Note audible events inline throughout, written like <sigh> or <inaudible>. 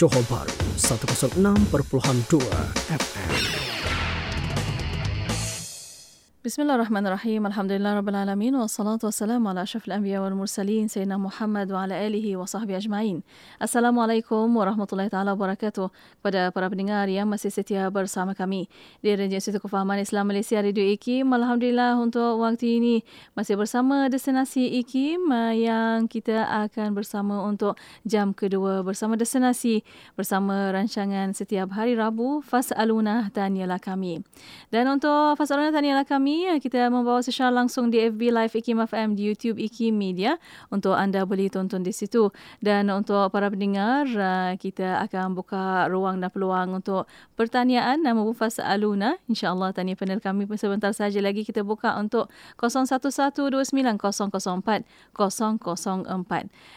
Johor Bahru 106.2 FM. Bismillahirrahmanirrahim. Alhamdulillah Rabbil Alamin. Wassalatu wassalamu ala ashrafil anbiya wal mursalin. Sayyidina Muhammad wa ala alihi wa sahbihi ajma'in. Assalamualaikum warahmatullahi taala wabarakatuh. Kepada para pendengar yang masih setia bersama kami di Radio Institut Kefahaman Islam Malaysia Radio IKIM. Alhamdulillah untuk waktu ini masih bersama destinasi IKIM yang kita akan bersama untuk jam kedua bersama destinasi bersama rancangan setiap hari Rabu Fas'aluna Tanyalah Kami. Dan untuk Fas'aluna Tanyalah Kami kami eh, kita membawa secara langsung di FB Live IKIM FM di YouTube IKIM Media. Untuk anda boleh tonton di situ. Dan untuk para pendengar eh, kita akan buka ruang dan peluang untuk pertanyaan. Nama Bufas Aluna. Insyaallah tanya panel kami sebentar saja lagi. Kita buka untuk 01129004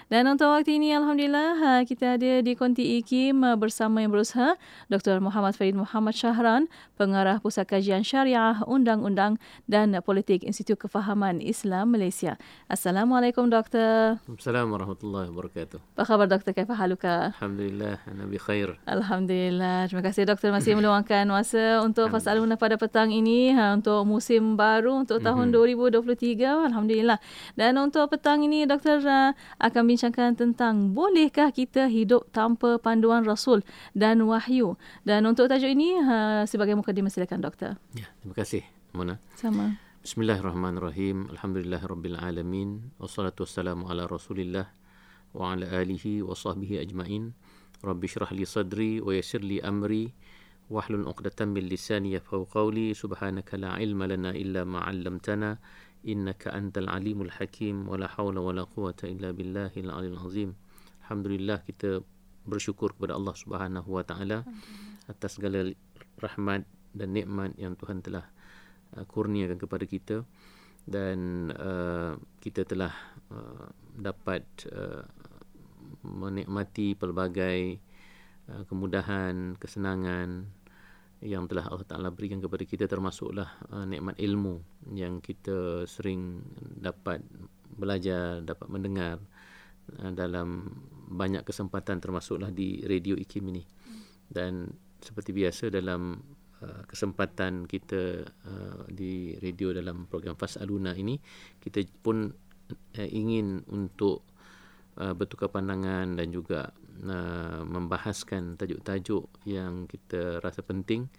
dan untuk waktu ini alhamdulillah eh, kita ada di konti IKIM bersama yang berusaha Dr Muhammad Farid Muhammad Syahran pengarah Pusat Kajian Syariah Undang-Undang dan Politik Institut Kefahaman Islam Malaysia. Assalamualaikum Doktor. Assalamualaikum warahmatullahi wabarakatuh. Apa khabar Doktor? Kaifa haluka? Alhamdulillah, ana bi khair. Alhamdulillah. Terima kasih Doktor masih <laughs> meluangkan masa untuk Fasaluna pada petang ini ha, untuk musim baru untuk tahun mm-hmm. 2023. Alhamdulillah. Dan untuk petang ini Doktor uh, akan bincangkan tentang bolehkah kita hidup tanpa panduan Rasul dan wahyu. Dan untuk tajuk ini uh, sebagai mukadimah silakan Doktor. Ya, terima kasih. Mona. Sama. Bismillahirrahmanirrahim. Alhamdulillahirabbil alamin. Wassalatu wassalamu ala Rasulillah wa ala alihi wa sahbihi ajmain. Rabbi shrah li sadri wa yassir li amri wahlul 'uqdatam min lisani yafqahu qawli. Subhanaka la ilma lana illa ma 'allamtana. Innaka antal alimul hakim wa la hawla wa la quwwata illa billahil aliyil azim. Alhamdulillah kita bersyukur kepada Allah Subhanahu wa taala atas segala rahmat dan nikmat yang Tuhan telah uh, kurniakan kepada kita dan uh, kita telah uh, dapat uh, menikmati pelbagai uh, kemudahan, kesenangan yang telah Allah Taala berikan kepada kita termasuklah uh, nikmat ilmu yang kita sering dapat belajar, dapat mendengar uh, dalam banyak kesempatan termasuklah di radio IKIM ini. Dan seperti biasa dalam Uh, kesempatan kita uh, di radio dalam program Fas Aluna ini kita pun uh, ingin untuk uh, bertukar pandangan dan juga uh, membahaskan tajuk-tajuk yang kita rasa penting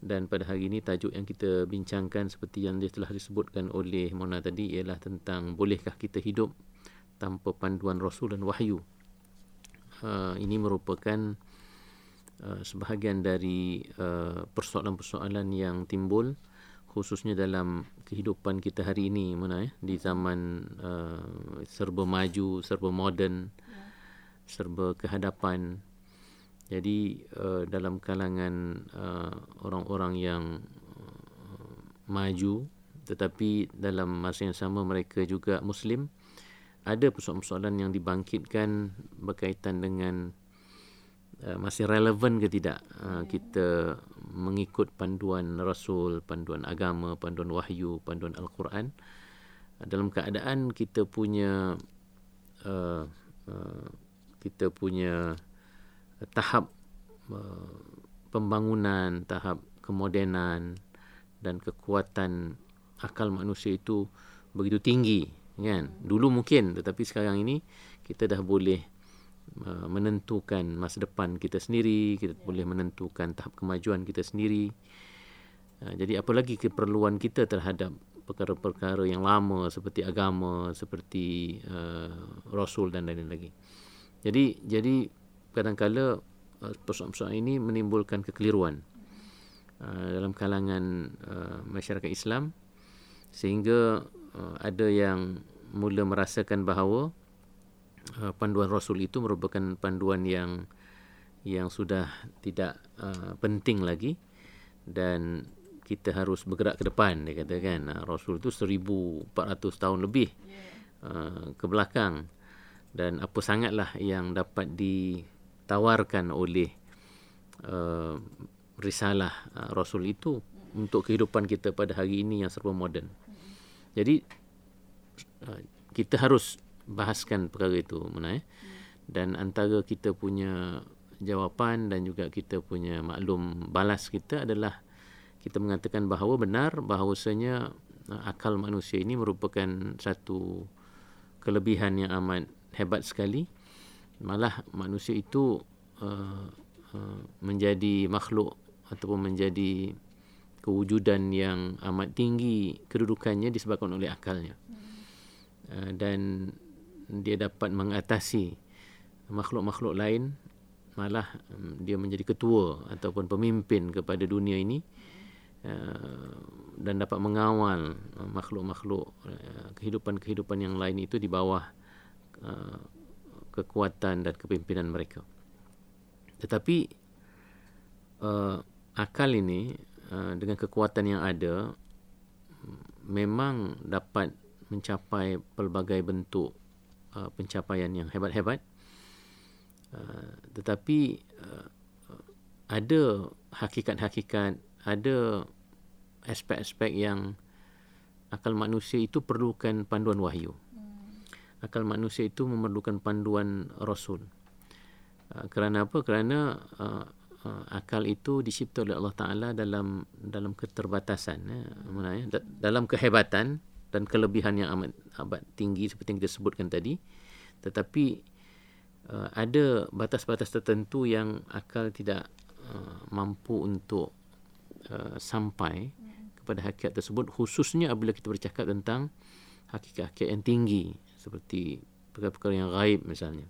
dan pada hari ini tajuk yang kita bincangkan seperti yang telah disebutkan oleh Mona tadi ialah tentang bolehkah kita hidup tanpa panduan Rasul dan Wahyu. Uh, ini merupakan Uh, sebahagian dari uh, persoalan-persoalan yang timbul khususnya dalam kehidupan kita hari ini mana ya di zaman uh, serba maju serba moden serba kehadapan. Jadi uh, dalam kalangan uh, orang-orang yang uh, maju tetapi dalam masa yang sama mereka juga muslim ada persoalan-persoalan yang dibangkitkan berkaitan dengan Uh, masih relevan ke tidak uh, kita mengikut panduan rasul panduan agama panduan wahyu panduan al-Quran? Uh, dalam keadaan kita punya uh, uh, kita punya tahap uh, pembangunan tahap kemodenan dan kekuatan akal manusia itu begitu tinggi kan? Dulu mungkin tetapi sekarang ini kita dah boleh Uh, menentukan masa depan kita sendiri, kita yeah. boleh menentukan tahap kemajuan kita sendiri. Uh, jadi apa lagi keperluan kita terhadap perkara-perkara yang lama seperti agama, seperti uh, rasul dan lain-lain lagi. Jadi jadi kadang-kala uh, persoalan-persoalan ini menimbulkan kekeliruan uh, dalam kalangan uh, masyarakat Islam sehingga uh, ada yang mula merasakan bahawa uh, panduan Rasul itu merupakan panduan yang yang sudah tidak uh, penting lagi dan kita harus bergerak ke depan dia kata kan uh, Rasul itu 1400 tahun lebih uh, ke belakang dan apa sangatlah yang dapat ditawarkan oleh uh, risalah uh, Rasul itu untuk kehidupan kita pada hari ini yang serba moden. Jadi uh, kita harus bahaskan perkara itu mana eh? dan antara kita punya jawapan dan juga kita punya maklum balas kita adalah kita mengatakan bahawa benar bahawasanya uh, akal manusia ini merupakan satu kelebihan yang amat hebat sekali. Malah manusia itu uh, uh, menjadi makhluk ataupun menjadi kewujudan yang amat tinggi kedudukannya disebabkan oleh akalnya. Uh, dan dia dapat mengatasi makhluk-makhluk lain malah um, dia menjadi ketua ataupun pemimpin kepada dunia ini uh, dan dapat mengawal uh, makhluk-makhluk uh, kehidupan-kehidupan yang lain itu di bawah kekuatan dan kepimpinan mereka. Tetapi akal ini dengan kekuatan yang ada memang dapat mencapai pelbagai bentuk pencapaian yang hebat-hebat Uh, tetapi uh, ada hakikat-hakikat, ada aspek-aspek yang akal manusia itu perlukan panduan wahyu. Hmm. Akal manusia itu memerlukan panduan rasul. Uh, kerana apa? Kerana uh, uh, akal itu dicipta oleh Allah Taala dalam dalam keterbatasan, ya, ya, dalam kehebatan dan kelebihan yang amat amat tinggi seperti yang kita sebutkan tadi. Tetapi uh, ada batas-batas tertentu yang akal tidak uh, mampu untuk uh, sampai kepada hakikat tersebut. Khususnya apabila kita bercakap tentang hakikat-hakikat yang tinggi seperti perkara-perkara yang gaib misalnya.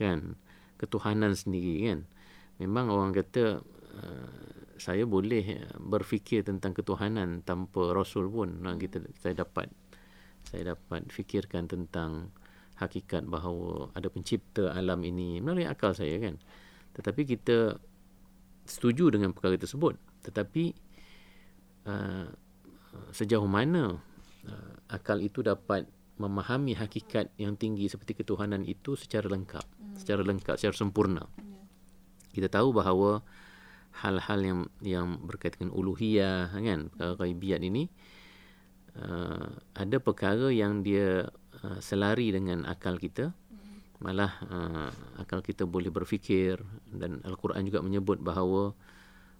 Kan? Ketuhanan sendiri kan? Memang orang kata uh, saya boleh berfikir tentang ketuhanan tanpa rasul pun. Nah, kita saya dapat saya dapat fikirkan tentang hakikat bahawa ada pencipta alam ini melalui akal saya kan? Tetapi kita setuju dengan perkara tersebut. Tetapi uh, sejauh mana uh, akal itu dapat memahami hakikat yang tinggi seperti ketuhanan itu secara lengkap hmm. secara lengkap secara sempurna. Hmm. kita tahu bahawa hal-hal yang yang berkaitan dengan uluhiyah kan perkara ghaibiyat ini uh, ada perkara yang dia uh, selari dengan akal kita. Malah uh, akal kita boleh berfikir dan al-Quran juga menyebut bahawa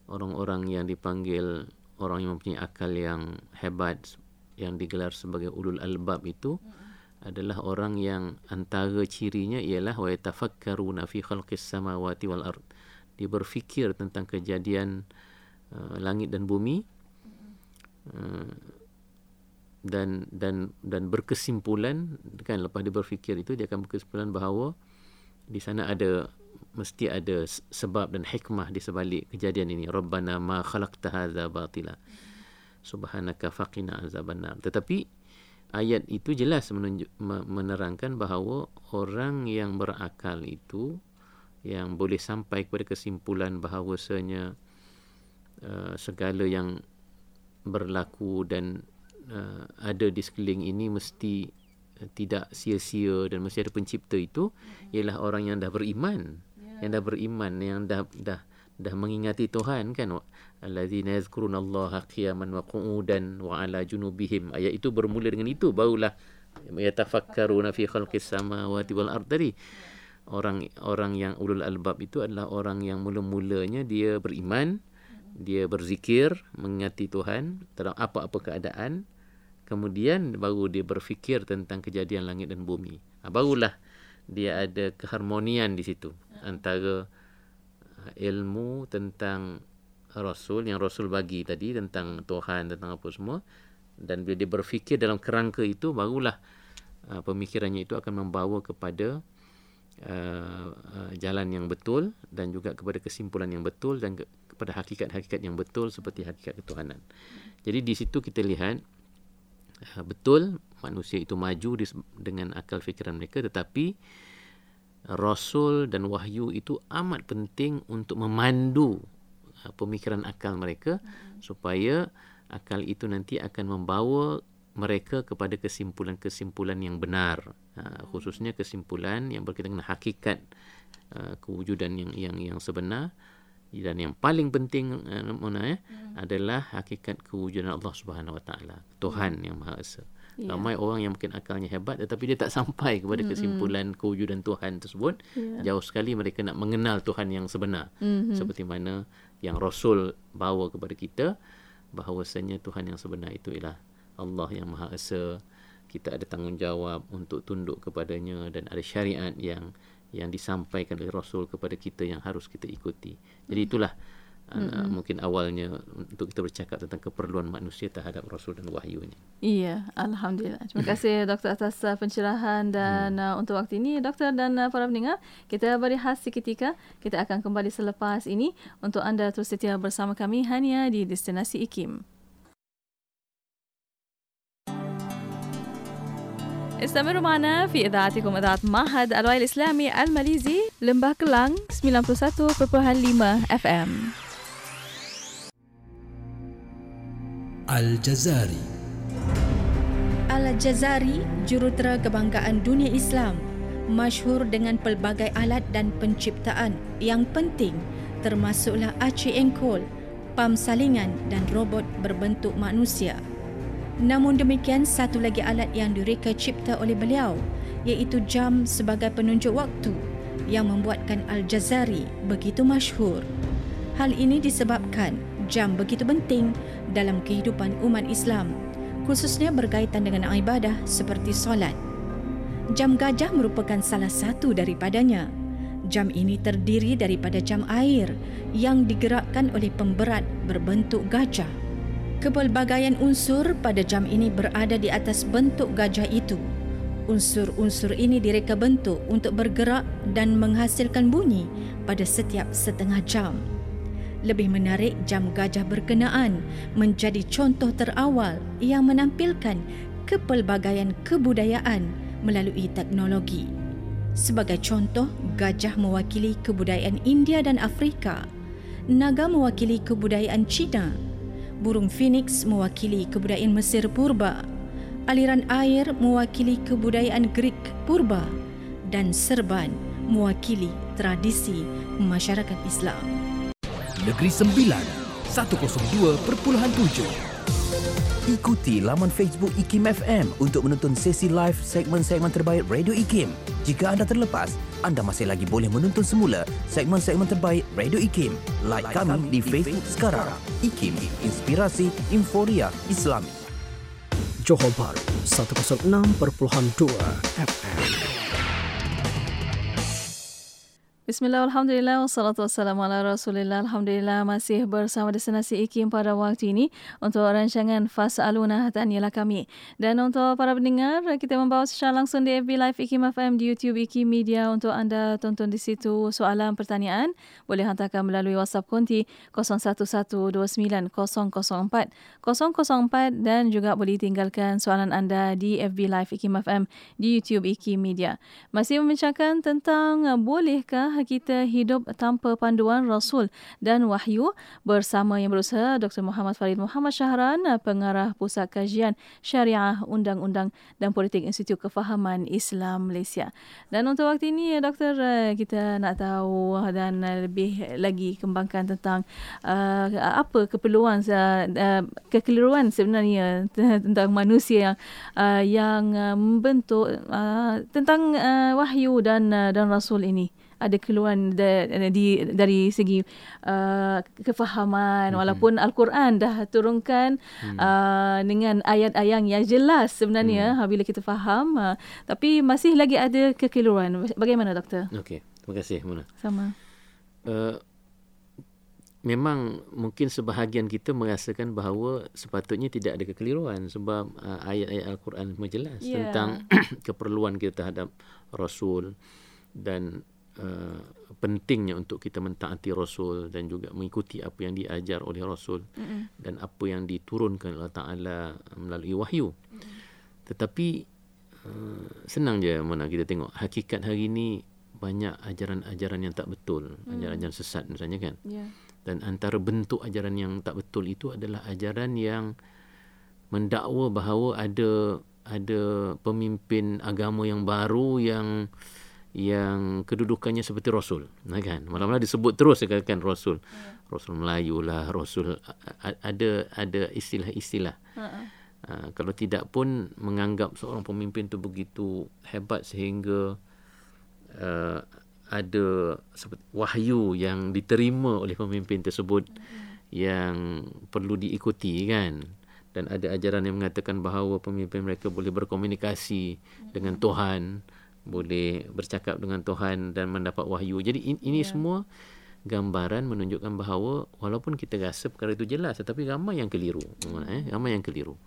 orang-orang yang dipanggil orang yang mempunyai akal yang hebat yang digelar sebagai ulul albab itu adalah orang yang antara cirinya ialah wa yatafakkaruna fi khalqis samawati wal ard dia berfikir tentang kejadian uh, langit dan bumi. Uh, dan dan dan berkesimpulan kan lepas dia berfikir itu dia akan berkesimpulan bahawa di sana ada mesti ada sebab dan hikmah di sebalik kejadian ini. Rabbana ma khalaqta hadza batila. Subhanaka faqina azabannar tetapi ayat itu jelas menunjuk, menerangkan bahawa orang yang berakal itu yang boleh sampai kepada kesimpulan bahawasanya uh, segala yang berlaku dan uh, ada di sekeliling ini mesti uh, tidak sia-sia dan mesti ada pencipta itu ialah orang yang dah beriman. Yeah. yang dah beriman yang dah dah dah mengingati Tuhan kan allazina yazkurunallaha qiyaman wa qu'udan wa ala junubihim. Ayat itu bermula dengan itu barulah yatafakkaruna fi khalqis samawati wal ard tadi orang orang yang ulul albab itu adalah orang yang mula-mulanya dia beriman dia berzikir mengingati Tuhan dalam apa-apa keadaan kemudian baru dia berfikir tentang kejadian langit dan bumi. Ha, barulah dia ada keharmonian di situ antara ha, ilmu tentang Rasul yang Rasul bagi tadi tentang Tuhan tentang apa semua dan bila dia berfikir dalam kerangka itu barulah uh, pemikirannya itu akan membawa kepada uh, uh, jalan yang betul dan juga kepada kesimpulan yang betul dan ke- kepada hakikat-hakikat yang betul seperti hakikat ketuhanan. Jadi di situ kita lihat Ha, betul manusia itu maju dengan akal fikiran mereka tetapi rasul dan wahyu itu amat penting untuk memandu ha, pemikiran akal mereka hmm. supaya akal itu nanti akan membawa mereka kepada kesimpulan-kesimpulan yang benar ha, khususnya kesimpulan yang berkaitan dengan hakikat kewujudan yang yang yang sebenar dan yang paling penting uh, Mona ya hmm. adalah hakikat kewujudan Allah Subhanahu Wa Taala Tuhan hmm. yang Maha Esa Yeah. Ramai orang yang mungkin akalnya hebat tetapi dia tak sampai kepada mm-hmm. kesimpulan kewujudan Tuhan tersebut. Yeah. Jauh sekali mereka nak mengenal Tuhan yang sebenar. Mm-hmm. Seperti mana yang Rasul bawa kepada kita bahawasanya Tuhan yang sebenar itu ialah Allah yang Maha Esa. Kita ada tanggungjawab untuk tunduk kepadanya dan ada syariat yang yang disampaikan oleh Rasul kepada kita yang harus kita ikuti. Jadi itulah mm-hmm mm-hmm. mungkin awalnya untuk kita bercakap tentang keperluan manusia terhadap rasul dan wahyu ini. Iya, alhamdulillah. Terima kasih <laughs> doktor atas uh, pencerahan dan hmm. uh, untuk waktu ini doktor dan uh, para pendengar, kita berehat seketika. Kita akan kembali selepas ini untuk anda terus setia bersama kami hanya di destinasi IKIM. استمروا معنا في إذاعتكم إذاعة معهد الوعي الإسلامي الماليزي لمباه كلام 91.5 FM. Al-Jazari Al-Jazari, jurutera kebanggaan dunia Islam, masyhur dengan pelbagai alat dan penciptaan yang penting termasuklah aci engkol, pam salingan dan robot berbentuk manusia. Namun demikian, satu lagi alat yang direka cipta oleh beliau iaitu jam sebagai penunjuk waktu yang membuatkan Al-Jazari begitu masyhur. Hal ini disebabkan jam begitu penting dalam kehidupan umat Islam, khususnya berkaitan dengan ibadah seperti solat. Jam gajah merupakan salah satu daripadanya. Jam ini terdiri daripada jam air yang digerakkan oleh pemberat berbentuk gajah. Kepelbagaian unsur pada jam ini berada di atas bentuk gajah itu. Unsur-unsur ini direka bentuk untuk bergerak dan menghasilkan bunyi pada setiap setengah jam lebih menarik jam gajah berkenaan menjadi contoh terawal yang menampilkan kepelbagaian kebudayaan melalui teknologi. Sebagai contoh, gajah mewakili kebudayaan India dan Afrika, naga mewakili kebudayaan Cina, burung phoenix mewakili kebudayaan Mesir purba, aliran air mewakili kebudayaan Greek purba dan serban mewakili tradisi masyarakat Islam. Negeri Sembilan 102.7 Ikuti laman Facebook IKIM FM untuk menonton sesi live segmen-segmen terbaik Radio IKIM. Jika anda terlepas, anda masih lagi boleh menonton semula segmen-segmen terbaik Radio IKIM. Like, like kami di Facebook sekarang. IKIM, Inspirasi Inforia Islami. Johor Bahru 106.2 FM. Bismillah, Alhamdulillah, wassalatu wassalamu ala rasulillah. Alhamdulillah masih bersama destinasi IKIM pada waktu ini untuk rancangan Fas'aluna Taniyalah kami. Dan untuk para pendengar, kita membawa secara langsung di FB Live IKIM FM di YouTube IKIM Media untuk anda tonton di situ soalan pertanyaan. Boleh hantarkan melalui WhatsApp konti 01129004 dan juga boleh tinggalkan soalan anda di FB Live IKIM FM di YouTube IKIM Media. Masih membincangkan tentang bolehkah kita hidup tanpa panduan Rasul dan Wahyu bersama yang berusaha Dr. Muhammad Farid Muhammad Syahran, pengarah Pusat Kajian Syariah Undang-Undang dan Politik Institut Kefahaman Islam Malaysia. Dan untuk waktu ini, Doktor, kita nak tahu dan lebih lagi kembangkan tentang uh, apa keperluan, uh, kekeliruan sebenarnya <laughs> tentang manusia yang uh, yang membentuk uh, tentang uh, wahyu dan uh, dan rasul ini ada keluhan dari dari segi uh, kefahaman hmm. walaupun al-Quran dah turunkan hmm. uh, dengan ayat-ayat yang jelas sebenarnya hmm. bila kita faham uh, tapi masih lagi ada kekeliruan bagaimana doktor okey terima kasih Muna sama uh, memang mungkin sebahagian kita merasakan bahawa sepatutnya tidak ada kekeliruan sebab uh, ayat-ayat al-Quran menjelas yeah. tentang <clears throat> keperluan kita terhadap rasul dan Uh, pentingnya untuk kita mentaati Rasul dan juga mengikuti apa yang diajar oleh Rasul mm-hmm. dan apa yang diturunkan Allah Ta'ala melalui wahyu. Mm-hmm. Tetapi uh, senang je mana kita tengok hakikat hari ini banyak ajaran-ajaran yang tak betul, mm. ajaran-ajaran sesat misalnya kan. Yeah. Dan antara bentuk ajaran yang tak betul itu adalah ajaran yang mendakwa bahawa ada ada pemimpin agama yang baru yang yang kedudukannya seperti Rasul. Kan? Malam-malam disebut terus kan Rasul. Ya. Rasul Melayu lah, Rasul ada ada istilah-istilah. Uh-uh. Uh, kalau tidak pun menganggap seorang pemimpin itu begitu hebat sehingga uh, ada seperti wahyu yang diterima oleh pemimpin tersebut yang perlu diikuti kan dan ada ajaran yang mengatakan bahawa pemimpin mereka boleh berkomunikasi dengan Tuhan boleh bercakap dengan Tuhan dan mendapat wahyu. Jadi ini yeah. semua gambaran menunjukkan bahawa walaupun kita rasa perkara itu jelas tetapi ramai yang keliru. Eh ramai yang keliru.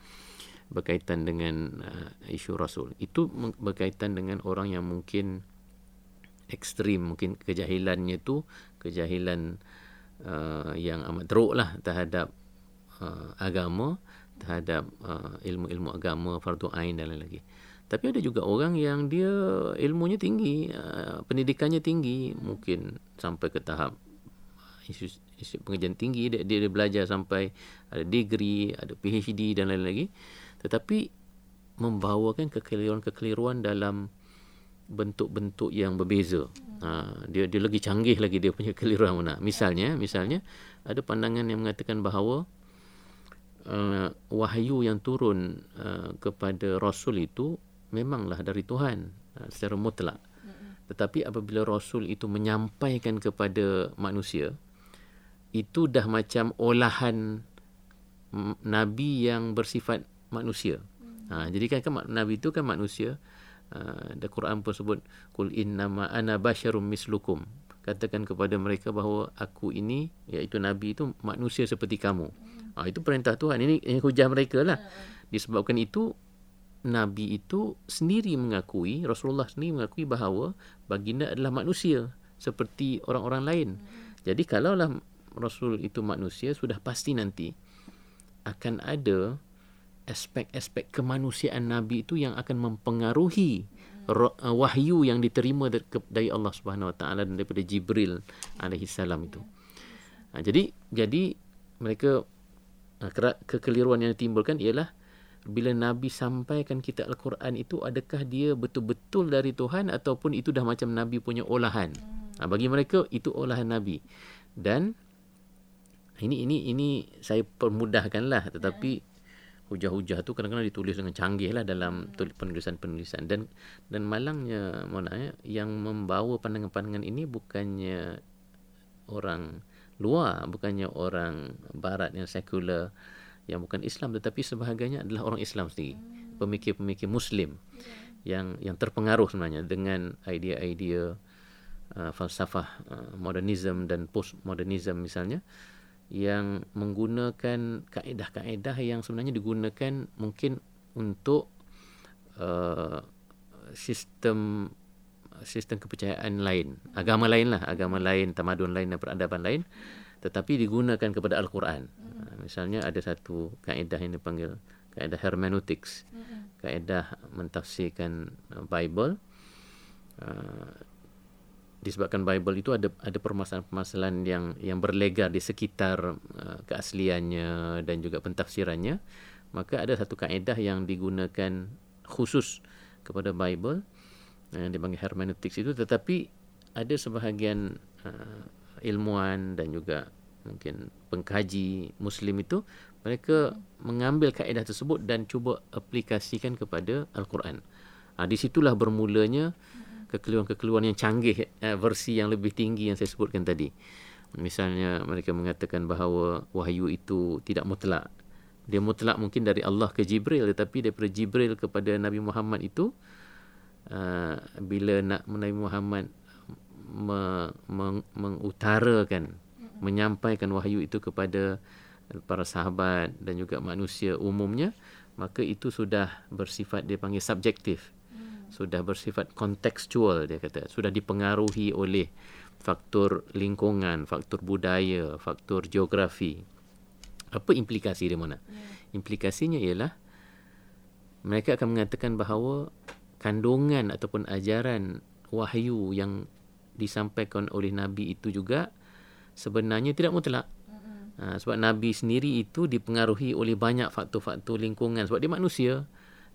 Berkaitan dengan uh, isu rasul. Itu berkaitan dengan orang yang mungkin ekstrim. Mungkin kejahilannya itu kejahilan uh, yang amat teruk lah terhadap uh, agama terhadap uh, ilmu-ilmu agama fardu ain dan lain lagi tapi ada juga orang yang dia ilmunya tinggi uh, pendidikannya tinggi mungkin sampai ke tahap isu, isu pengajian tinggi dia, dia, dia belajar sampai ada degree ada PhD dan lain-lain lagi tetapi membawakan kekeliruan-kekeliruan dalam bentuk-bentuk yang berbeza. Ha, dia dia lagi canggih lagi dia punya keliruan mana. Misalnya, misalnya ada pandangan yang mengatakan bahawa uh, wahyu yang turun uh, kepada rasul itu memanglah dari Tuhan uh, secara mutlak. Tetapi apabila rasul itu menyampaikan kepada manusia itu dah macam olahan nabi yang bersifat manusia. Ha, jadi kan, kan Nabi itu kan manusia. Uh, the Quran pun sebut kul innama ana basyarum mislukum. Katakan kepada mereka bahawa aku ini iaitu Nabi itu manusia seperti kamu. Ha, itu perintah Tuhan. Ini, ini hujah mereka lah. Disebabkan itu Nabi itu sendiri mengakui, Rasulullah sendiri mengakui bahawa baginda adalah manusia seperti orang-orang lain. Jadi kalaulah Rasul itu manusia, sudah pasti nanti akan ada aspek-aspek kemanusiaan Nabi itu yang akan mempengaruhi uh, wahyu yang diterima dari Allah Subhanahu Wa Taala dan daripada Jibril alaihi salam itu. Ha, jadi jadi mereka uh, kekeliruan yang ditimbulkan ialah bila Nabi sampaikan kita Al-Quran itu adakah dia betul-betul dari Tuhan ataupun itu dah macam Nabi punya olahan. Ha, bagi mereka itu olahan Nabi. Dan ini ini ini saya permudahkanlah tetapi hujah-hujah tu kadang-kadang ditulis dengan canggih lah dalam penulisan-penulisan dan dan malangnya mana ya yang membawa pandangan-pandangan ini bukannya orang luar bukannya orang barat yang sekular yang bukan Islam tetapi sebahagiannya adalah orang Islam sendiri. Pemikir-pemikir muslim yang yang terpengaruh sebenarnya dengan idea-idea uh, falsafah uh, modernism dan postmodernism misalnya yang menggunakan kaedah-kaedah yang sebenarnya digunakan mungkin untuk uh, sistem sistem kepercayaan lain, agama lain lah, agama lain, tamadun lain dan peradaban lain tetapi digunakan kepada Al-Quran. Uh, misalnya ada satu kaedah yang dipanggil kaedah hermeneutics. Kaedah mentafsirkan Bible. Uh, disebabkan Bible itu ada ada permasalahan-permasalahan yang yang berlegar di sekitar uh, keasliannya dan juga pentafsirannya maka ada satu kaedah yang digunakan khusus kepada Bible uh, yang dipanggil hermeneutics itu tetapi ada sebahagian uh, ilmuwan dan juga mungkin pengkaji muslim itu mereka mengambil kaedah tersebut dan cuba aplikasikan kepada al-Quran. Ha, di situlah bermulanya kekeliruan-kekeliruan yang canggih eh, versi yang lebih tinggi yang saya sebutkan tadi. Misalnya mereka mengatakan bahawa wahyu itu tidak mutlak. Dia mutlak mungkin dari Allah ke Jibril tetapi daripada Jibril kepada Nabi Muhammad itu uh, bila nak Nabi Muhammad me, meng, mengutarakan menyampaikan wahyu itu kepada para sahabat dan juga manusia umumnya maka itu sudah bersifat dia panggil subjektif. Sudah bersifat kontekstual dia kata. Sudah dipengaruhi oleh faktor lingkungan faktor budaya faktor geografi. Apa implikasi dia mana ya. implikasinya ialah mereka akan mengatakan bahawa kandungan ataupun ajaran wahyu yang disampaikan oleh nabi itu juga sebenarnya tidak mutlak. Ha, sebab Nabi sendiri itu dipengaruhi oleh banyak faktor-faktor lingkungan. Sebab dia manusia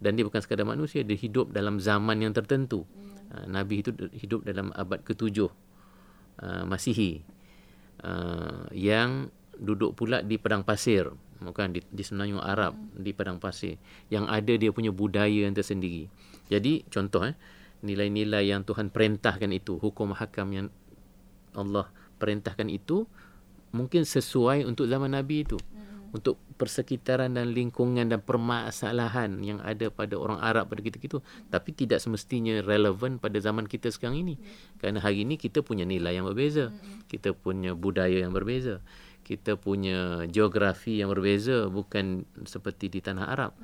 dan dia bukan sekadar manusia dia hidup dalam zaman yang tertentu. Uh, nabi itu hidup dalam abad ke-7 uh, Masihi uh, yang duduk pula di padang pasir bukan di, di semenanjung Arab di padang pasir yang ada dia punya budaya yang tersendiri. Jadi contoh eh nilai-nilai yang Tuhan perintahkan itu, hukum hakam yang Allah perintahkan itu mungkin sesuai untuk zaman Nabi itu. Untuk persekitaran dan lingkungan dan permasalahan yang ada pada orang Arab pada kita itu tapi tidak semestinya relevan pada zaman kita sekarang ini. Kerana hari ini kita punya nilai yang berbeza. Kita punya budaya yang berbeza kita punya geografi yang berbeza bukan seperti di tanah Arab.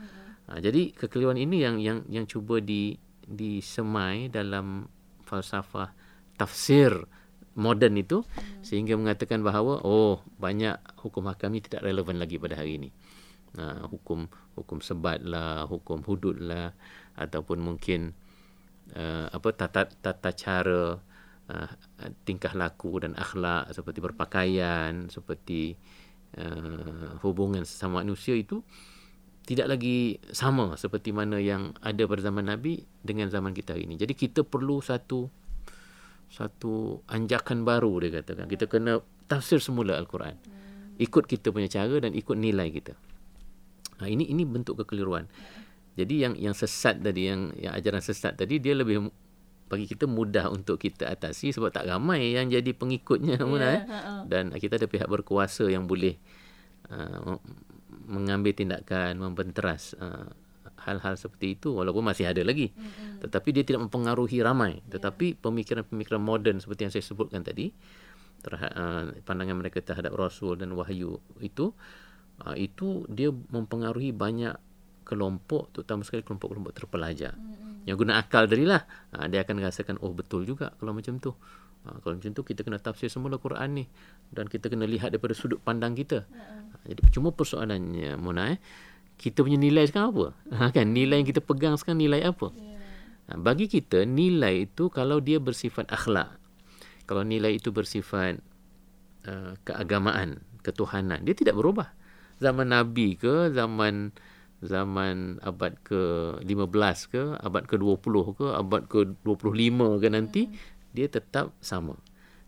Ha, jadi kekeliruan ini yang yang yang cuba di disemai dalam falsafah tafsir moden itu sehingga mengatakan bahawa oh banyak hukum hakam ini tidak relevan lagi pada hari ini. Ha, hukum hukum sebat lah, hukum hudud lah ataupun mungkin uh, apa tata tata cara uh, tingkah laku dan akhlak seperti berpakaian seperti uh, hubungan sesama manusia itu tidak lagi sama seperti mana yang ada pada zaman Nabi dengan zaman kita hari ini. Jadi kita perlu satu satu anjakan baru dia katakan. Kita kena tafsir semula Al-Quran. Ikut kita punya cara dan ikut nilai kita. Ha, ini ini bentuk kekeliruan. Jadi yang yang sesat tadi yang yang ajaran sesat tadi dia lebih bagi kita mudah untuk kita atasi sebab tak ramai yang jadi pengikutnya <laughs> yeah, Muna, eh? uh-uh. dan kita ada pihak berkuasa yang boleh uh, mengambil tindakan membenteras uh, hal-hal seperti itu walaupun masih ada lagi mm-hmm. tetapi dia tidak mempengaruhi ramai yeah. tetapi pemikiran-pemikiran moden seperti yang saya sebutkan tadi terhadap uh, pandangan mereka terhadap rasul dan wahyu itu uh, itu dia mempengaruhi banyak kelompok terutama sekali kelompok-kelompok terpelajar mm-hmm. yang guna akal tadi lah ha, dia akan rasakan oh betul juga kalau macam tu ha, kalau macam tu kita kena tafsir semula Quran ni dan kita kena lihat daripada sudut pandang kita mm-hmm. ha, jadi cuma persoalannya Mona eh kita punya nilai sekarang apa ha, kan nilai yang kita pegang sekarang nilai apa yeah. ha, bagi kita nilai itu kalau dia bersifat akhlak kalau nilai itu bersifat uh, keagamaan ketuhanan dia tidak berubah zaman nabi ke zaman zaman abad ke-15 ke, abad ke-20 ke, abad ke-25 ke nanti, hmm. Dia tetap sama.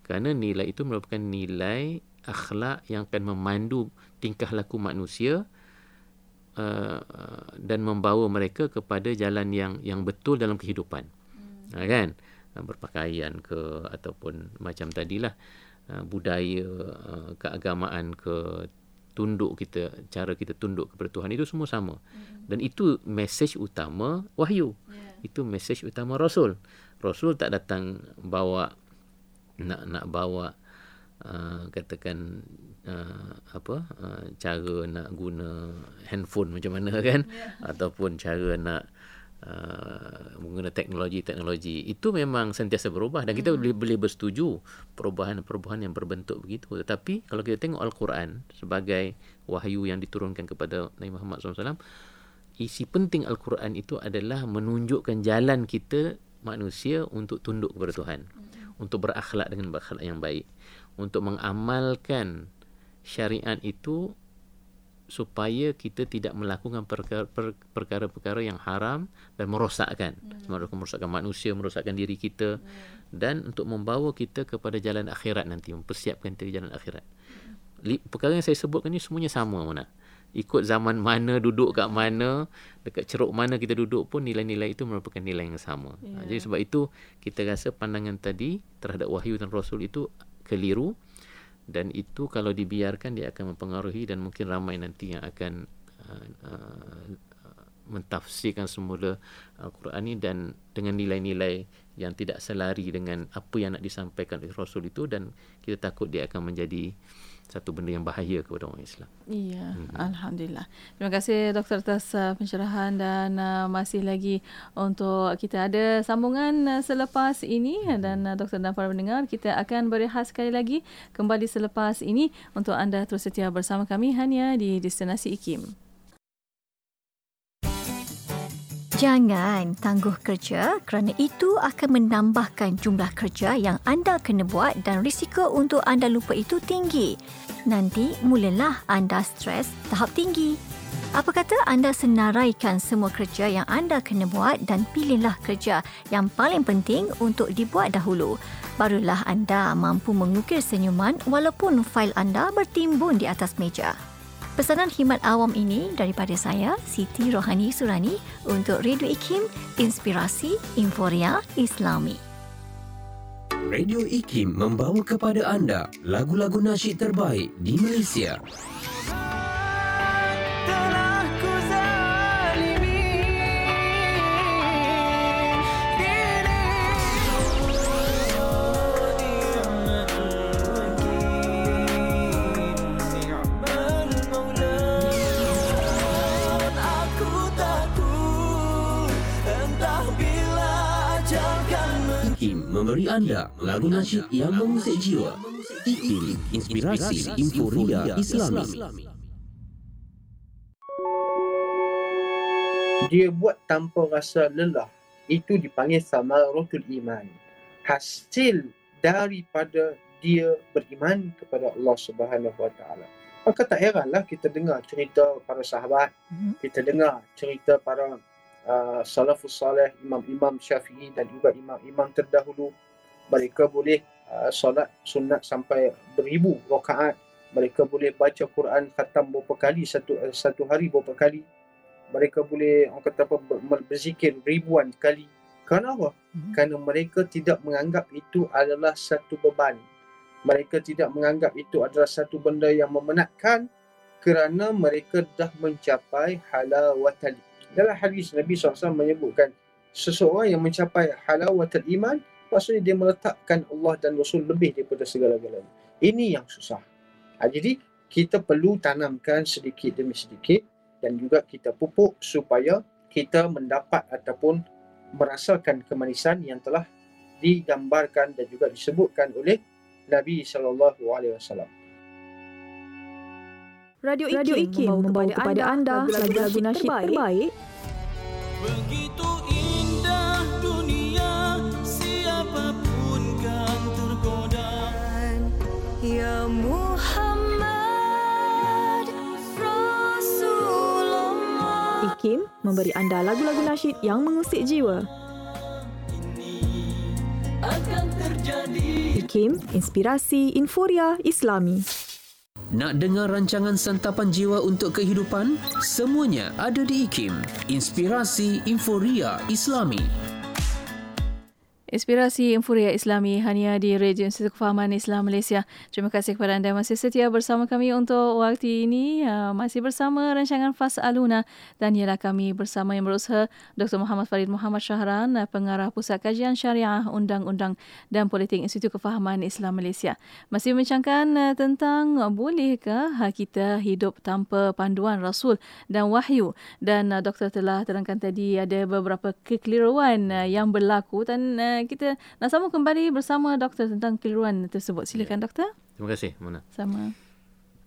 Kerana nilai itu merupakan nilai akhlak yang akan memandu tingkah laku manusia uh, dan membawa mereka kepada jalan yang yang betul dalam kehidupan. Hmm. Uh, kan? Uh, berpakaian ke ataupun macam tadilah uh, budaya, uh, keagamaan ke, tunduk kita cara kita tunduk kepada Tuhan itu semua sama mm-hmm. dan itu mesej utama wahyu yeah. Itu mesej utama rasul rasul tak datang bawa nak nak bawa uh, katakan uh, apa uh, cara nak guna handphone macam mana <laughs> kan yeah. ataupun cara nak Uh, menggunakan teknologi-teknologi itu memang sentiasa berubah dan kita hmm. boleh boleh bersetuju perubahan-perubahan yang berbentuk begitu tetapi kalau kita tengok Al-Quran sebagai wahyu yang diturunkan kepada Nabi Muhammad SAW isi penting Al-Quran itu adalah menunjukkan jalan kita manusia untuk tunduk kepada Tuhan untuk berakhlak dengan berakhlak yang baik untuk mengamalkan syariat itu supaya kita tidak melakukan perkara-perkara yang haram dan merosakkan hmm. merosakkan manusia merosakkan diri kita hmm. dan untuk membawa kita kepada jalan akhirat nanti mempersiapkan kita jalan akhirat hmm. perkara yang saya sebutkan ni semuanya sama mana ikut zaman mana duduk kat mana dekat ceruk mana kita duduk pun nilai-nilai itu merupakan nilai yang sama yeah. jadi sebab itu kita rasa pandangan tadi terhadap wahyu dan rasul itu keliru dan itu kalau dibiarkan dia akan mempengaruhi dan mungkin ramai nanti yang akan uh, uh, mentafsirkan semula Al-Quran ini dan dengan nilai-nilai yang tidak selari dengan apa yang nak disampaikan oleh Rasul itu dan kita takut dia akan menjadi satu benda yang bahaya kepada orang Islam. Iya, hmm. alhamdulillah. Terima kasih doktor atas uh, pencerahan dan uh, masih lagi untuk kita ada sambungan uh, selepas ini hmm. dan uh, doktor dan para pendengar kita akan berehat sekali lagi kembali selepas ini untuk anda terus setia bersama kami hanya di destinasi IKIM. Jangan tangguh kerja kerana itu akan menambahkan jumlah kerja yang anda kena buat dan risiko untuk anda lupa itu tinggi. Nanti mulalah anda stres tahap tinggi. Apa kata anda senaraikan semua kerja yang anda kena buat dan pilihlah kerja yang paling penting untuk dibuat dahulu. Barulah anda mampu mengukir senyuman walaupun fail anda bertimbun di atas meja. Pesanan khidmat awam ini daripada saya, Siti Rohani Surani untuk Radio IKIM, Inspirasi Inforia Islami. Radio IKIM membawa kepada anda lagu-lagu nasyid terbaik di Malaysia. Memberi anda lagu nasyid yang mengusik jiwa. IKIM, inspirasi Inforia Islami. dia buat tanpa rasa lelah itu dipanggil samaratul iman hasil daripada dia beriman kepada Allah Subhanahu Wa Taala maka tak heranlah kita dengar cerita para sahabat Mhm. kita dengar cerita para uh, salafus salih imam-imam Syafi'i dan juga imam-imam terdahulu. Mereka boleh uh, solat sunat sampai beribu rakaat. Mereka boleh baca Quran khatam beberapa kali satu satu hari beberapa kali. Mereka boleh orang kata apa ber- berzikir ribuan kali. Kerana apa? Mhm. kerana mereka tidak menganggap itu adalah satu beban. Mereka tidak menganggap itu adalah satu benda yang memenatkan. Kerana mereka dah mencapai halawatul dalam hadis Nabi SAW menyebutkan seseorang yang mencapai halawatul iman maksudnya dia meletakkan Allah dan Rasul lebih daripada segala-galanya ini yang susah ha, jadi kita perlu tanamkan sedikit demi sedikit dan juga kita pupuk supaya kita mendapat ataupun merasakan kemanisan yang telah digambarkan dan juga disebutkan oleh Nabi sallallahu alaihi wasallam. Radio IKIM, Radio IKIM membawa kepada anda lagu-lagu nasyid terbaik. Begitu indah dunia Siapapun kan tergoda. Ya Muhammad Rasulullah. IKIM memberi anda lagu-lagu nasyid yang mengusik jiwa. Akan terjadi. IKIM, Inspirasi Inforia Islami Nak dengar rancangan santapan jiwa untuk kehidupan? Semuanya ada di IKIM. Inspirasi Inforia Islami. Inspirasi Infuria Islami hanya di Radio Institut Kefahaman Islam Malaysia. Terima kasih kepada anda masih setia bersama kami untuk waktu ini. Uh, masih bersama rancangan Fas Aluna dan ialah kami bersama yang berusaha Dr. Muhammad Farid Muhammad Syahran, Pengarah Pusat Kajian Syariah Undang-Undang dan Politik Institut Kefahaman Islam Malaysia. Masih membincangkan uh, tentang bolehkah kita hidup tanpa panduan Rasul dan wahyu dan uh, doktor telah terangkan tadi ada beberapa kekeliruan uh, yang berlaku dan kita nak sambung kembali bersama doktor tentang kekeliruan tersebut. Silakan doktor. Terima kasih, Mona. Sama.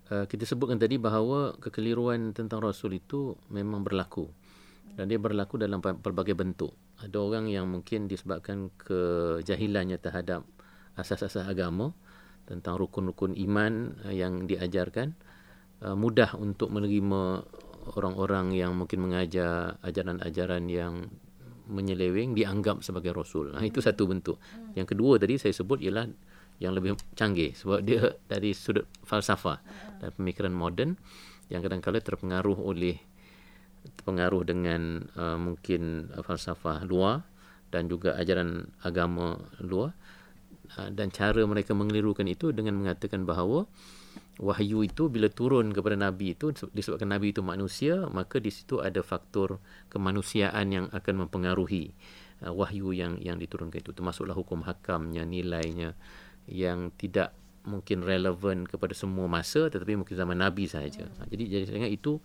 Uh, kita sebutkan tadi bahawa kekeliruan tentang Rasul itu memang berlaku. Dan dia berlaku dalam pe- pelbagai bentuk. Ada orang yang mungkin disebabkan kejahilannya terhadap asas-asas agama tentang rukun-rukun iman uh, yang diajarkan uh, mudah untuk menerima orang-orang yang mungkin mengajar ajaran-ajaran yang menyeleweng dianggap sebagai rasul. Ha, itu satu bentuk. Yang kedua tadi saya sebut ialah yang lebih canggih sebab dia dari sudut falsafah dan pemikiran moden yang kadang-kadang terpengaruh oleh terpengaruh dengan uh, mungkin uh, falsafah luar dan juga ajaran agama luar. Uh, dan cara mereka mengelirukan itu dengan mengatakan bahawa wahyu itu bila turun kepada nabi itu disebabkan nabi itu manusia maka di situ ada faktor kemanusiaan yang akan mempengaruhi uh, wahyu yang yang diturunkan itu termasuklah hukum hakamnya nilainya yang tidak mungkin relevan kepada semua masa tetapi mungkin zaman nabi saja Ha, jadi jadi saya ingat itu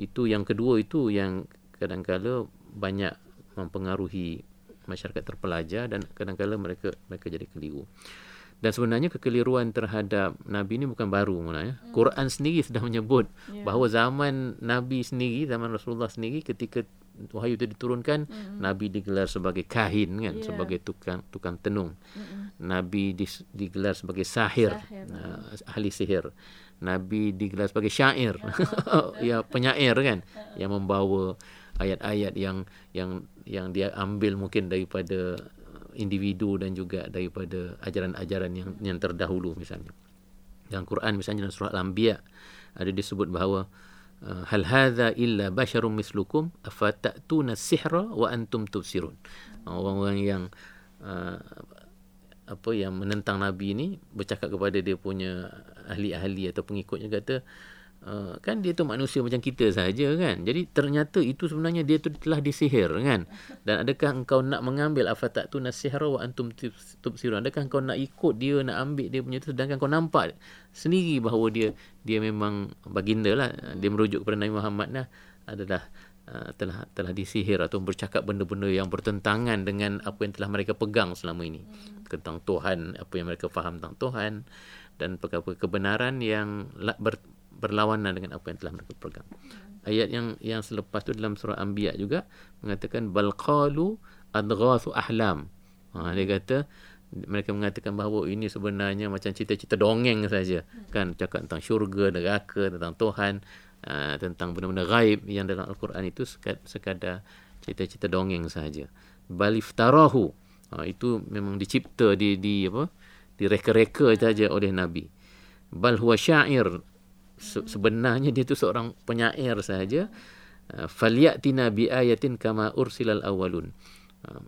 itu yang kedua itu yang kadang-kala banyak mempengaruhi masyarakat terpelajar dan kadang-kala mereka mereka jadi keliru. Dan sebenarnya kekeliruan terhadap Nabi ini bukan baru Mula, ya. Quran sendiri <laughs> sudah menyebut yeah. bahawa zaman Nabi sendiri, zaman Rasulullah sendiri ketika wahyu itu diturunkan, mm-hmm. Nabi digelar sebagai kahin kan, yeah. sebagai tukang tukang tenung. Mm-hmm. Nabi digelar sebagai sahir, sahir. Uh, ahli sihir. Nabi digelar sebagai syair. ya <laughs> penyair kan yang membawa ayat-ayat yang yang yang dia ambil mungkin daripada individu dan juga daripada ajaran-ajaran yang yang terdahulu misalnya. Dalam Quran misalnya dalam surah Al-Anbiya ada disebut bahawa uh, hal hadza illa basyarum mislukum afatatuna sihra wa antum tubsirun orang-orang yang uh, apa yang menentang nabi ni bercakap kepada dia punya ahli-ahli atau pengikutnya kata Uh, kan dia tu manusia macam kita saja kan. Jadi ternyata itu sebenarnya dia tu telah disihir kan. Dan adakah engkau nak mengambil afatak tu nasihra wa antum tubsirun? Adakah engkau nak ikut dia nak ambil dia punya tu sedangkan kau nampak sendiri bahawa dia dia memang baginda lah. Dia merujuk kepada Nabi Muhammad lah adalah uh, telah telah disihir atau bercakap benda-benda yang bertentangan dengan apa yang telah mereka pegang selama ini. Tentang Tuhan, apa yang mereka faham tentang Tuhan dan perkara kebenaran yang ber, berlawanan dengan apa yang telah mereka pegang. Ayat yang yang selepas tu dalam surah Anbiya juga mengatakan bal qalu adghathu ahlam. Ha, dia kata mereka mengatakan bahawa ini sebenarnya macam cerita-cerita dongeng saja. Kan cakap tentang syurga neraka tentang Tuhan uh, tentang benda-benda gaib yang dalam al-Quran itu sekadar cerita-cerita dongeng saja. Baliftarahu uh, itu memang dicipta di di apa direka-reka saja oleh nabi. Bal huwa syair sebenarnya dia tu seorang penyair saja uh, falyatina bi ayatin kama ursilal awwalun. Uh,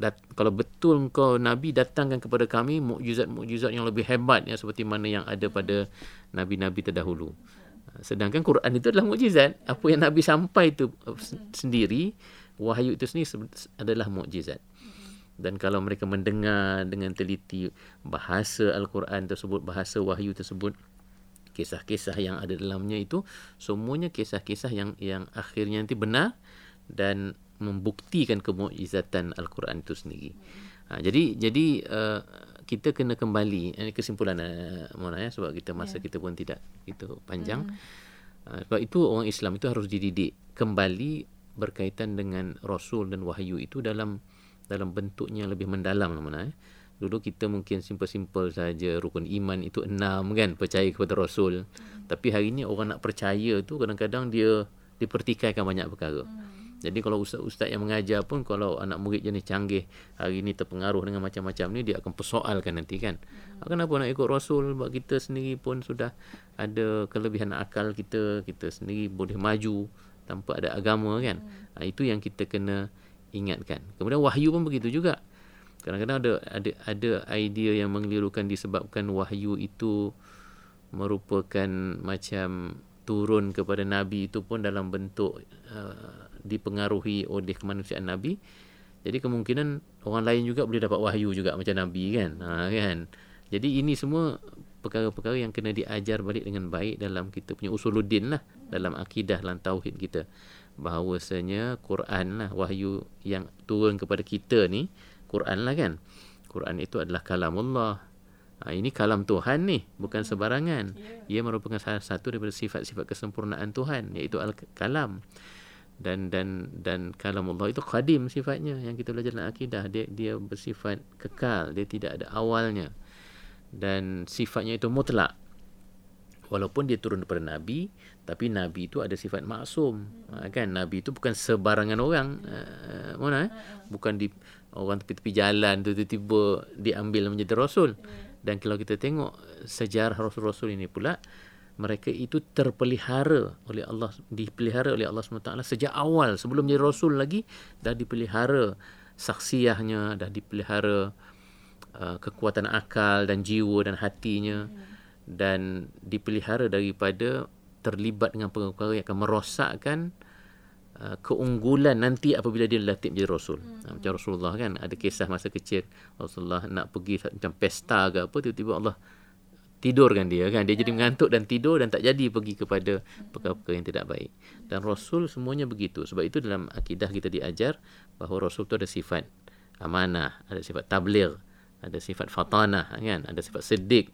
dat, kalau betul kau nabi datangkan kepada kami mukjizat-mukjizat yang lebih hebat ya seperti mana yang ada pada nabi-nabi terdahulu. Uh, sedangkan Quran itu adalah mukjizat. Apa yang nabi sampai itu sendiri wahyu itu sendiri adalah mukjizat. Dan kalau mereka mendengar dengan teliti bahasa al-Quran tersebut bahasa wahyu tersebut kisah-kisah yang ada dalamnya itu semuanya kisah-kisah yang yang akhirnya nanti benar dan membuktikan kemukjizatan al-Quran itu sendiri. Ha, jadi jadi uh, kita kena kembali ini kesimpulan uh, Mona ya sebab kita masa yeah. kita pun tidak itu panjang. Mm. Uh, sebab itu orang Islam itu harus dididik kembali berkaitan dengan rasul dan wahyu itu dalam dalam bentuknya lebih mendalam Mona ya. Dulu kita mungkin simple-simple saja rukun iman itu enam kan percaya kepada Rasul. Hmm. Tapi hari ini orang nak percaya tu kadang-kadang dia dipertikaikan banyak perkara. Hmm. Jadi kalau ustaz-ustaz yang mengajar pun kalau anak murid jenis canggih hari ini terpengaruh dengan macam-macam ni dia akan persoalkan nanti kan. Hmm. Kenapa nak ikut Rasul? Sebab kita sendiri pun sudah ada kelebihan akal kita, kita sendiri boleh maju tanpa ada agama kan. Hmm. Ha, itu yang kita kena ingatkan. Kemudian wahyu pun begitu juga kadang-kadang ada ada ada idea yang mengelirukan disebabkan wahyu itu merupakan macam turun kepada nabi itu pun dalam bentuk uh, dipengaruhi oleh kemanusiaan nabi. Jadi kemungkinan orang lain juga boleh dapat wahyu juga macam nabi kan? Ha, kan? Jadi ini semua perkara-perkara yang kena diajar balik dengan baik dalam kita punya usuluddin lah dalam akidah dalam tauhid kita. Bahawasanya Quran lah wahyu yang turun kepada kita ni Quran lah kan. Quran itu adalah kalamullah. Ha, ini kalam Tuhan ni, bukan sebarangan. Ia merupakan salah satu daripada sifat-sifat kesempurnaan Tuhan, iaitu al-kalam. Dan dan dan kalamullah itu qadim sifatnya yang kita belajar dalam akidah. Dia dia bersifat kekal, dia tidak ada awalnya. Dan sifatnya itu mutlak. Walaupun dia turun daripada Nabi, tapi Nabi itu ada sifat maksum. Ha, kan? Nabi itu bukan sebarangan orang. Uh, mana? Eh? Bukan di orang tepi-tepi jalan tu tiba-tiba diambil menjadi rasul. Dan kalau kita tengok sejarah rasul-rasul ini pula mereka itu terpelihara oleh Allah dipelihara oleh Allah SWT sejak awal. Sebelum menjadi rasul lagi dah dipelihara saksiahnya dah dipelihara uh, kekuatan akal dan jiwa dan hatinya. Dan dipelihara daripada terlibat dengan perkara yang akan merosakkan Uh, keunggulan nanti apabila dia latih menjadi rasul. Hmm. Macam Rasulullah kan ada kisah masa kecil Rasulullah nak pergi macam pesta ke apa tiba-tiba Allah tidurkan dia kan dia jadi mengantuk dan tidur dan tak jadi pergi kepada perkara-perkara yang tidak baik. Dan rasul semuanya begitu. Sebab itu dalam akidah kita diajar bahawa rasul itu ada sifat amanah, ada sifat tabligh, ada sifat fatanah kan, ada sifat sedik.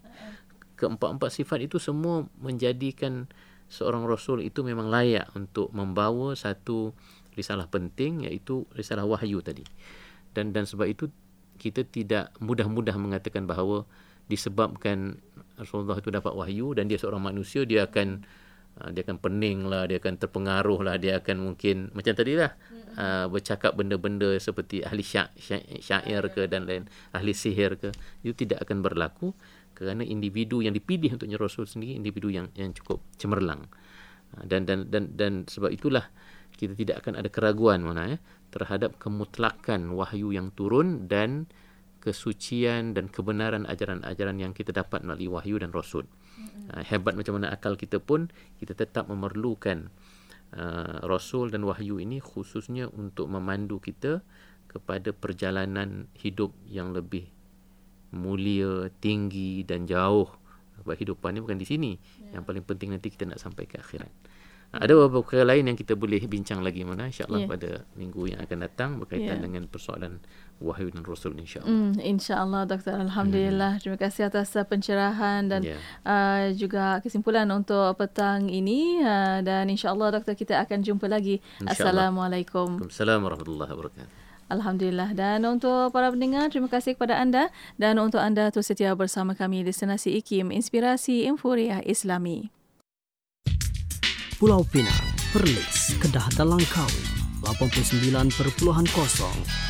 Keempat-empat sifat itu semua menjadikan seorang rasul itu memang layak untuk membawa satu risalah penting iaitu risalah wahyu tadi. Dan dan sebab itu kita tidak mudah-mudah mengatakan bahawa disebabkan Rasulullah itu dapat wahyu dan dia seorang manusia dia akan uh, dia akan pening lah, dia akan terpengaruh lah, dia akan mungkin macam tadi lah uh, bercakap benda-benda seperti ahli sya- sya- syair ke dan lain ahli sihir ke itu tidak akan berlaku kerana individu yang dipilih untuknya Rasul sendiri individu yang yang cukup cemerlang. Ha, dan dan dan dan sebab itulah kita tidak akan ada keraguan mana ya terhadap kemutlakan wahyu yang turun dan kesucian dan kebenaran ajaran-ajaran yang kita dapat melalui wahyu dan rasul. Uh, hebat macam mana akal kita pun kita tetap memerlukan uh, rasul dan wahyu ini khususnya untuk memandu kita kepada perjalanan hidup yang lebih mulia, tinggi dan jauh. Sebab hidupan ni bukan di sini. Yeah. Yang paling penting nanti kita nak sampai ke akhirat. Ada beberapa perkara lain yang kita boleh bincang lagi mana insya-Allah yeah. pada minggu yang akan datang berkaitan yeah. dengan persoalan wahyu dan rasul insya-Allah. Mm, insya-Allah doktor alhamdulillah. Mm. Terima kasih atas uh, pencerahan dan yeah. uh, juga kesimpulan untuk petang ini uh, dan insya-Allah doktor kita akan jumpa lagi. Assalamualaikum. Waalaikumsalam warahmatullahi wabarakatuh. Alhamdulillah. Dan untuk para pendengar, terima kasih kepada anda. Dan untuk anda terus setia bersama kami di Destinasi IKIM, Inspirasi Inforia Islami. Pulau Pinang, Perlis, Kedah dan Langkawi, 89.0